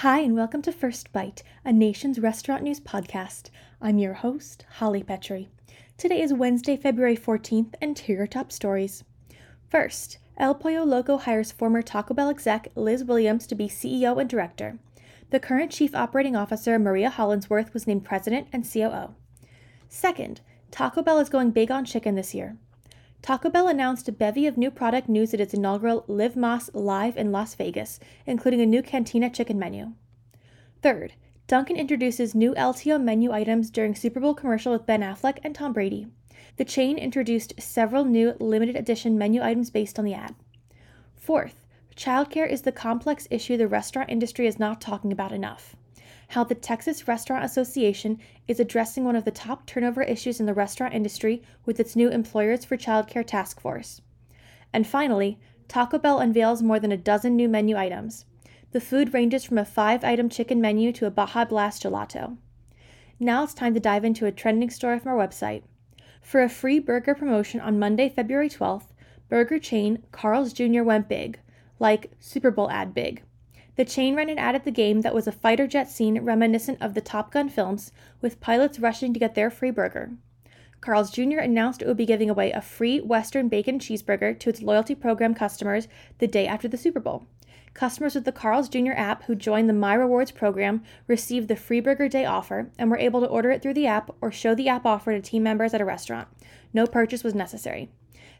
Hi, and welcome to First Bite, a nation's restaurant news podcast. I'm your host, Holly Petrie. Today is Wednesday, February 14th, and here are your top stories. First, El Pollo Loco hires former Taco Bell exec Liz Williams to be CEO and director. The current chief operating officer, Maria Hollandsworth, was named president and COO. Second, Taco Bell is going big on chicken this year. Taco Bell announced a bevy of new product news at its inaugural Live Más Live in Las Vegas, including a new Cantina chicken menu. Third, Dunkin' introduces new LTO menu items during Super Bowl commercial with Ben Affleck and Tom Brady. The chain introduced several new limited edition menu items based on the ad. Fourth, childcare is the complex issue the restaurant industry is not talking about enough how the Texas Restaurant Association is addressing one of the top turnover issues in the restaurant industry with its new Employers for Childcare Task Force. And finally, Taco Bell unveils more than a dozen new menu items. The food ranges from a five item chicken menu to a Baja Blast gelato. Now it's time to dive into a trending story from our website. For a free burger promotion on Monday, February 12th, burger chain Carl's Jr. went big, like Super Bowl ad big. The chain ran an ad at the game that was a fighter jet scene reminiscent of the Top Gun films, with pilots rushing to get their free burger. Carl's Jr. announced it would be giving away a free Western bacon cheeseburger to its loyalty program customers the day after the Super Bowl. Customers with the Carl's Jr. app who joined the My Rewards program received the free burger day offer and were able to order it through the app or show the app offer to team members at a restaurant. No purchase was necessary.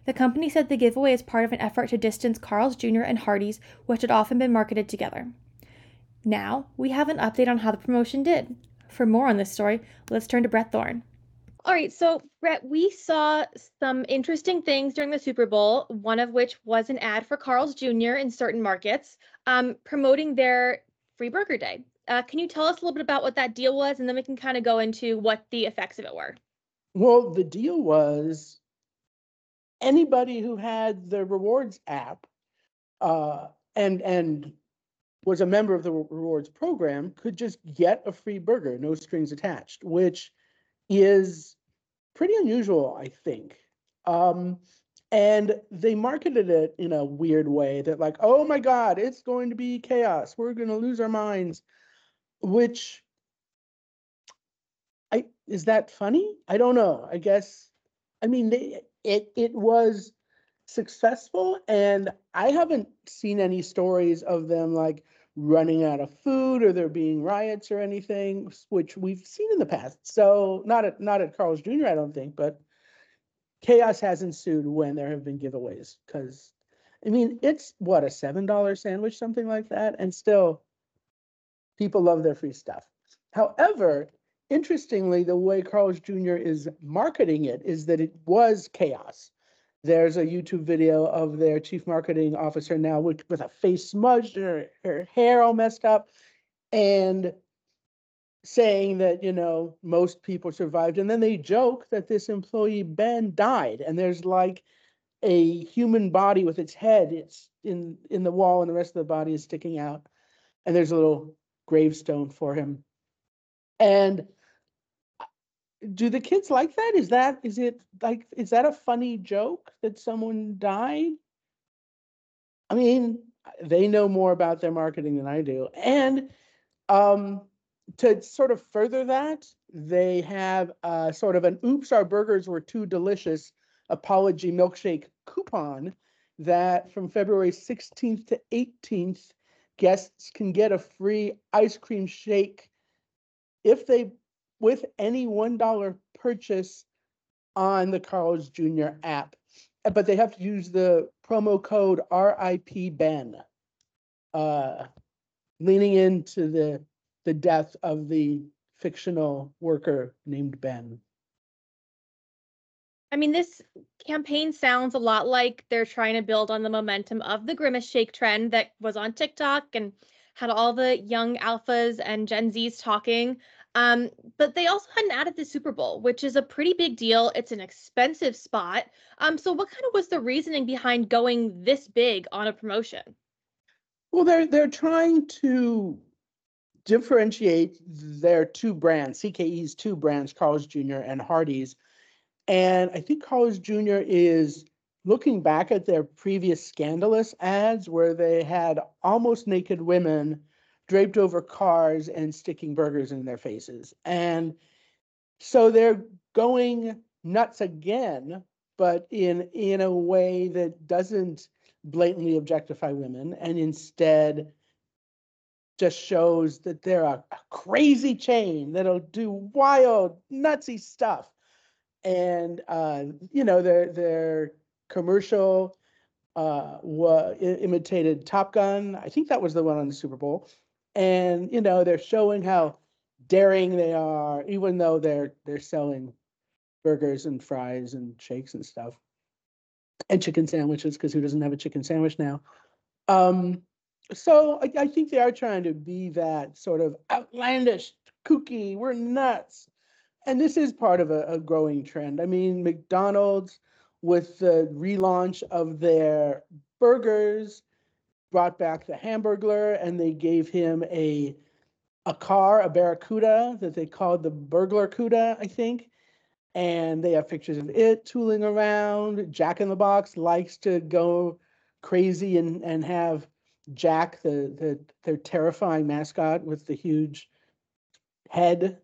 The company said the giveaway is part of an effort to distance Carl's Jr. and Hardee's, which had often been marketed together. Now, we have an update on how the promotion did. For more on this story, let's turn to Bret Thorn. All right, so Bret, we saw some interesting things during the Super Bowl, one of which was an ad for Carl's Jr. in certain markets um, promoting their free burger day. Uh, can you tell us a little bit about what that deal was, and then we can kind of go into what the effects of it were? Well, the deal was anybody who had the rewards app uh, and and was a member of the rewards program could just get a free burger, no strings attached, which is pretty unusual, I think. Um, and they marketed it in a weird way that, like, oh my God, it's going to be chaos. We're going to lose our minds. Which I is that funny? I don't know. I guess. I mean, they, it it was successful and i haven't seen any stories of them like running out of food or there being riots or anything which we've seen in the past. So not at not at carl's jr i don't think but chaos has ensued when there have been giveaways because i mean it's what a seven dollar sandwich something like that and still people love their free stuff. However interestingly, the way Carl's Jr. is marketing it is that it was chaos. There's a YouTube video of their chief marketing officer now with, with a face smudged and her, her hair all messed up and saying that, you know, most people survived. And then they joke that this employee, Ben, died. And there's like a human body with its head, it's in, in the wall, and the rest of the body is sticking out. And there's a little gravestone for him. And do the kids like that? Is that is it like is that a funny joke that someone died? I mean, they know more about their marketing than I do. And um, to sort of further that, they have uh, sort of an oops, our burgers were too delicious apology milkshake coupon that from February 16th to 18th, guests can get a free ice cream shake if they with any $1 purchase on the Carl's Jr. app. But they have to use the promo code RIP Ben, uh, leaning into the the death of the fictional worker named Ben. I mean, this campaign sounds a lot like they're trying to build on the momentum of the Grimace Shake trend that was on TikTok and had all the young alphas and Gen Zs talking um, but they also hadn't added the Super Bowl, which is a pretty big deal. It's an expensive spot. Um, so what kind of was the reasoning behind going this big on a promotion? Well, they're they're trying to differentiate their two brands, CKE's two brands, Carl's Jr. and Hardee's. And I think Carl's Jr. is looking back at their previous scandalous ads where they had almost naked women draped over cars and sticking burgers in their faces. And so they're going nuts again, but in in a way that doesn't blatantly objectify women and instead just shows that they're a, a crazy chain that'll do wild, nutsy stuff. And uh, you know, their their commercial uh, wa- imitated Top Gun. I think that was the one on the Super Bowl. And you know, they're showing how daring they are, even though they're they're selling burgers and fries and shakes and stuff, and chicken sandwiches. Because who doesn't have a chicken sandwich now? Um, so I, I think they are trying to be that sort of outlandish, kooky. We're nuts, and this is part of a, a growing trend. I mean, McDonald's with the relaunch of their burgers brought back the Hamburglar, and they gave him a a car, a Barracuda that they called the Burglar Cuda, I think. And they have pictures of it tooling around. Jack in the Box likes to go crazy and and have Jack, the the their terrifying mascot with the huge head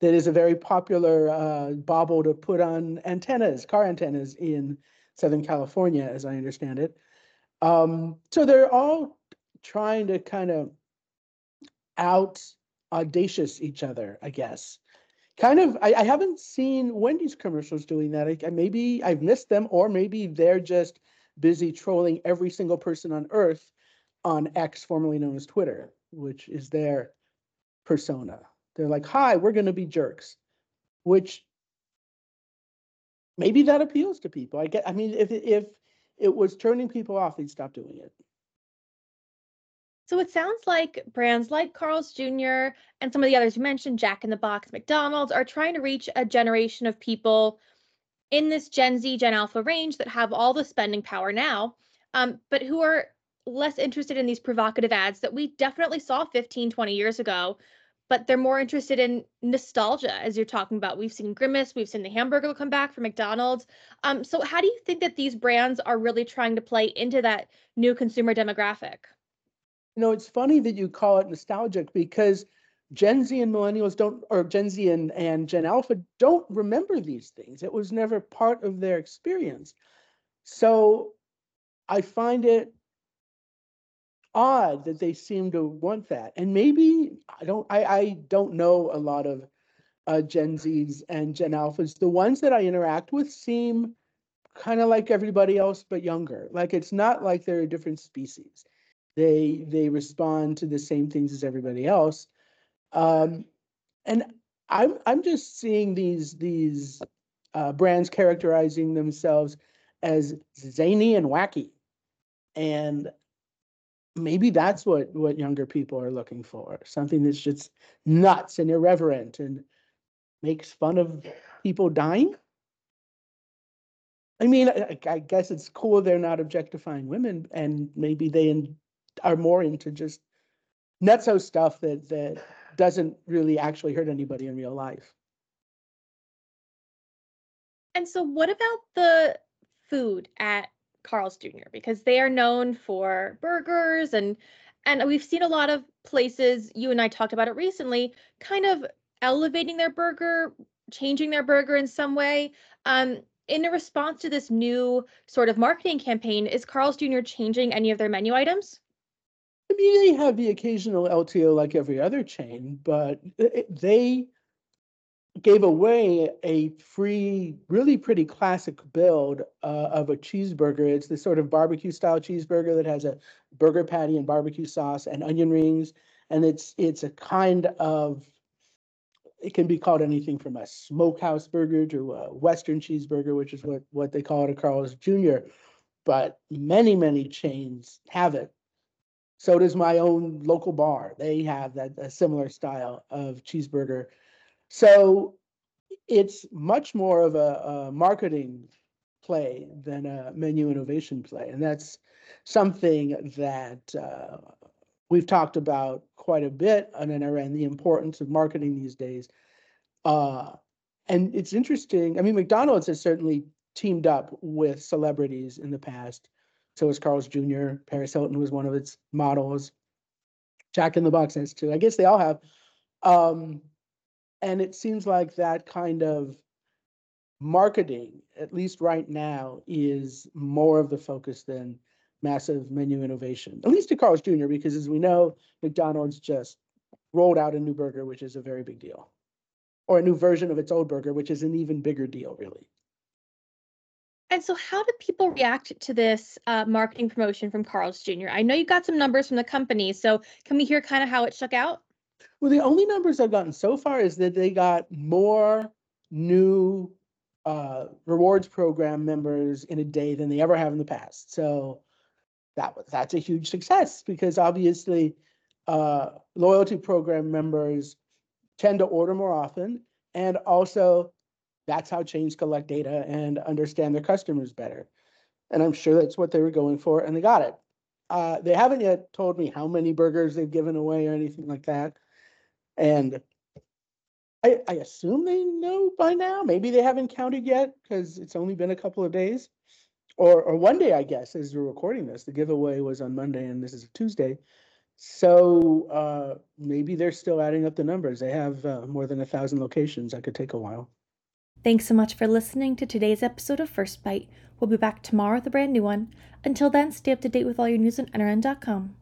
that is a very popular uh, bauble to put on antennas, car antennas in Southern California, as I understand it. Um, so they're all trying to kind of out audacious each other, I guess. Kind of, I, I haven't seen Wendy's commercials doing that. I, I- maybe I've missed them, or maybe they're just busy trolling every single person on earth on X, formerly known as Twitter, which is their persona. They're like, hi, we're going to be jerks, which maybe that appeals to people. I get, I mean, if, if it was turning people off, they'd stop doing it. So it sounds like brands like Carl's Jr. and some of the others you mentioned, Jack in the Box, McDonald's, are trying to reach a generation of people in this Gen Z, Gen Alpha range that have all the spending power now, um, but who are less interested in these provocative ads that we definitely saw 15, 20 years ago. But they're more interested in nostalgia, as you're talking about. We've seen Grimace, we've seen the Hamburglar come back from McDonald's. Um, so, how do you think that these brands are really trying to play into that new consumer demographic? You know, it's funny that you call it nostalgic because Gen Z and millennials don't, or Gen Z and, and Gen Alpha don't remember these things. It was never part of their experience. So I find it odd that they seem to want that. And maybe I don't, I, I don't know a lot of uh, Gen Zs and Gen Alphas. The ones that I interact with seem kind of like everybody else, but younger. Like it's not like they're a different species they they respond to the same things as everybody else um and i'm i'm just seeing these these uh, brands characterizing themselves as zany and wacky and maybe that's what what younger people are looking for something that's just nuts and irreverent and makes fun of people dying i mean i, I guess it's cool they're not objectifying women and maybe they in, are more into just nutso stuff that that doesn't really actually hurt anybody in real life. And so, what about the food at Carl's Jr. Because they are known for burgers and and we've seen a lot of places. You and I talked about it recently, kind of elevating their burger, changing their burger in some way. Um, in response to this new sort of marketing campaign, is Carl's Jr. changing any of their menu items? I mean, they have the occasional LTO like every other chain, but they gave away a free, really pretty classic build uh, of a cheeseburger. It's this sort of barbecue style cheeseburger that has a burger patty and barbecue sauce and onion rings, and it's it's a kind of it can be called anything from a smokehouse burger to a Western cheeseburger, which is what what they call it at Carl's Jr. But many many chains have it. So does my own local bar. They have that a similar style of cheeseburger. So it's much more of a, a marketing play than a menu innovation play, and that's something that uh, we've talked about quite a bit on NRN. The importance of marketing these days, uh, and it's interesting. I mean, McDonald's has certainly teamed up with celebrities in the past. So was Carl's Jr. Paris Hilton was one of its models. Jack in the Box has too. I guess they all have. Um, and it seems like that kind of marketing, at least right now, is more of the focus than massive menu innovation, at least to Carl's Jr., because as we know, McDonald's just rolled out a new burger, which is a very big deal. Or a new version of its old burger, which is an even bigger deal, really. And so, how did people react to this uh, marketing promotion from Carl's Jr.? I know you got some numbers from the company, so can we hear kind of how it shook out? Well, the only numbers I've gotten so far is that they got more new uh, rewards program members in a day than they ever have in the past. So that that's a huge success because obviously uh, loyalty program members tend to order more often, and also that's how chains collect data and understand their customers better. And I'm sure that's what they were going for, and they got it. Uh, they haven't yet told me how many burgers they've given away or anything like that. And I, I assume they know by now. Maybe they haven't counted yet because it's only been a couple of days. Or, or one day, I guess, as we're recording this. The giveaway was on Monday and this is a Tuesday. So uh, maybe they're still adding up the numbers. They have uh, more than a thousand locations. That could take a while. Thanks so much for listening to today's episode of First Bite. We'll be back tomorrow with a brand new one. Until then, stay up to date with all your news on NRN.com.